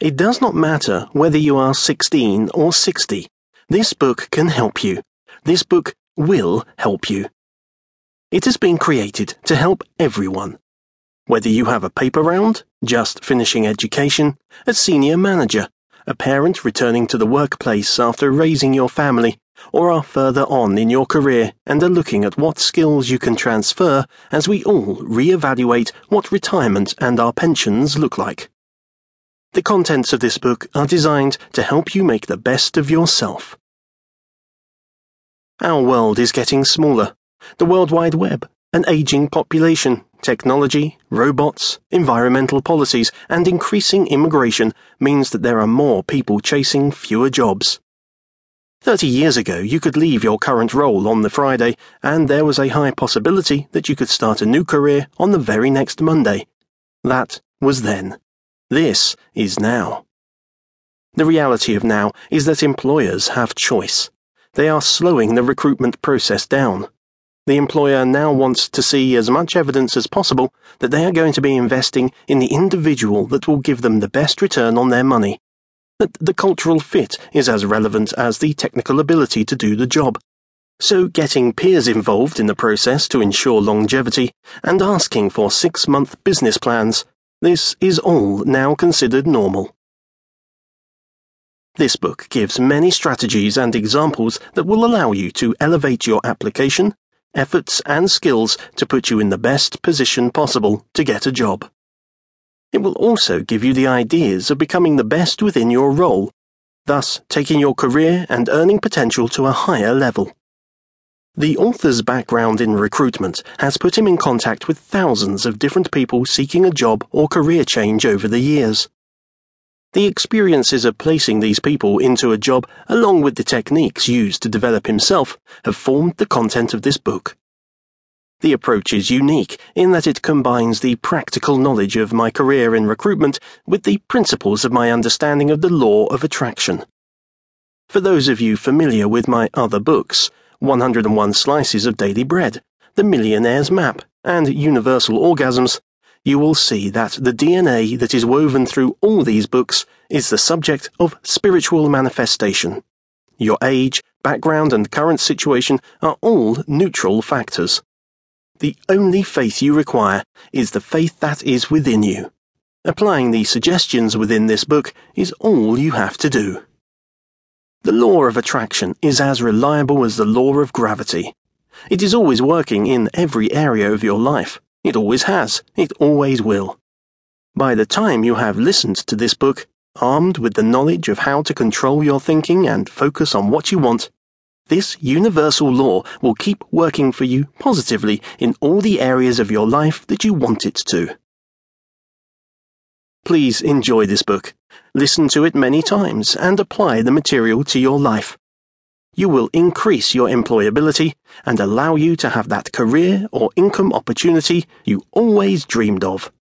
It does not matter whether you are 16 or 60. This book can help you. This book will help you. It has been created to help everyone. Whether you have a paper round, just finishing education, a senior manager, a parent returning to the workplace after raising your family, or are further on in your career and are looking at what skills you can transfer as we all re-evaluate what retirement and our pensions look like. The contents of this book are designed to help you make the best of yourself. Our world is getting smaller. The World Wide Web, an aging population, technology, robots, environmental policies, and increasing immigration means that there are more people chasing fewer jobs. Thirty years ago, you could leave your current role on the Friday, and there was a high possibility that you could start a new career on the very next Monday. That was then. This is now. The reality of now is that employers have choice. They are slowing the recruitment process down. The employer now wants to see as much evidence as possible that they are going to be investing in the individual that will give them the best return on their money. That the cultural fit is as relevant as the technical ability to do the job. So getting peers involved in the process to ensure longevity and asking for six month business plans this is all now considered normal. This book gives many strategies and examples that will allow you to elevate your application, efforts, and skills to put you in the best position possible to get a job. It will also give you the ideas of becoming the best within your role, thus taking your career and earning potential to a higher level. The author's background in recruitment has put him in contact with thousands of different people seeking a job or career change over the years. The experiences of placing these people into a job, along with the techniques used to develop himself, have formed the content of this book. The approach is unique in that it combines the practical knowledge of my career in recruitment with the principles of my understanding of the law of attraction. For those of you familiar with my other books, 101 Slices of Daily Bread, The Millionaire's Map, and Universal Orgasms, you will see that the DNA that is woven through all these books is the subject of spiritual manifestation. Your age, background, and current situation are all neutral factors. The only faith you require is the faith that is within you. Applying the suggestions within this book is all you have to do. The law of attraction is as reliable as the law of gravity. It is always working in every area of your life. It always has. It always will. By the time you have listened to this book, armed with the knowledge of how to control your thinking and focus on what you want, this universal law will keep working for you positively in all the areas of your life that you want it to. Please enjoy this book. Listen to it many times and apply the material to your life. You will increase your employability and allow you to have that career or income opportunity you always dreamed of.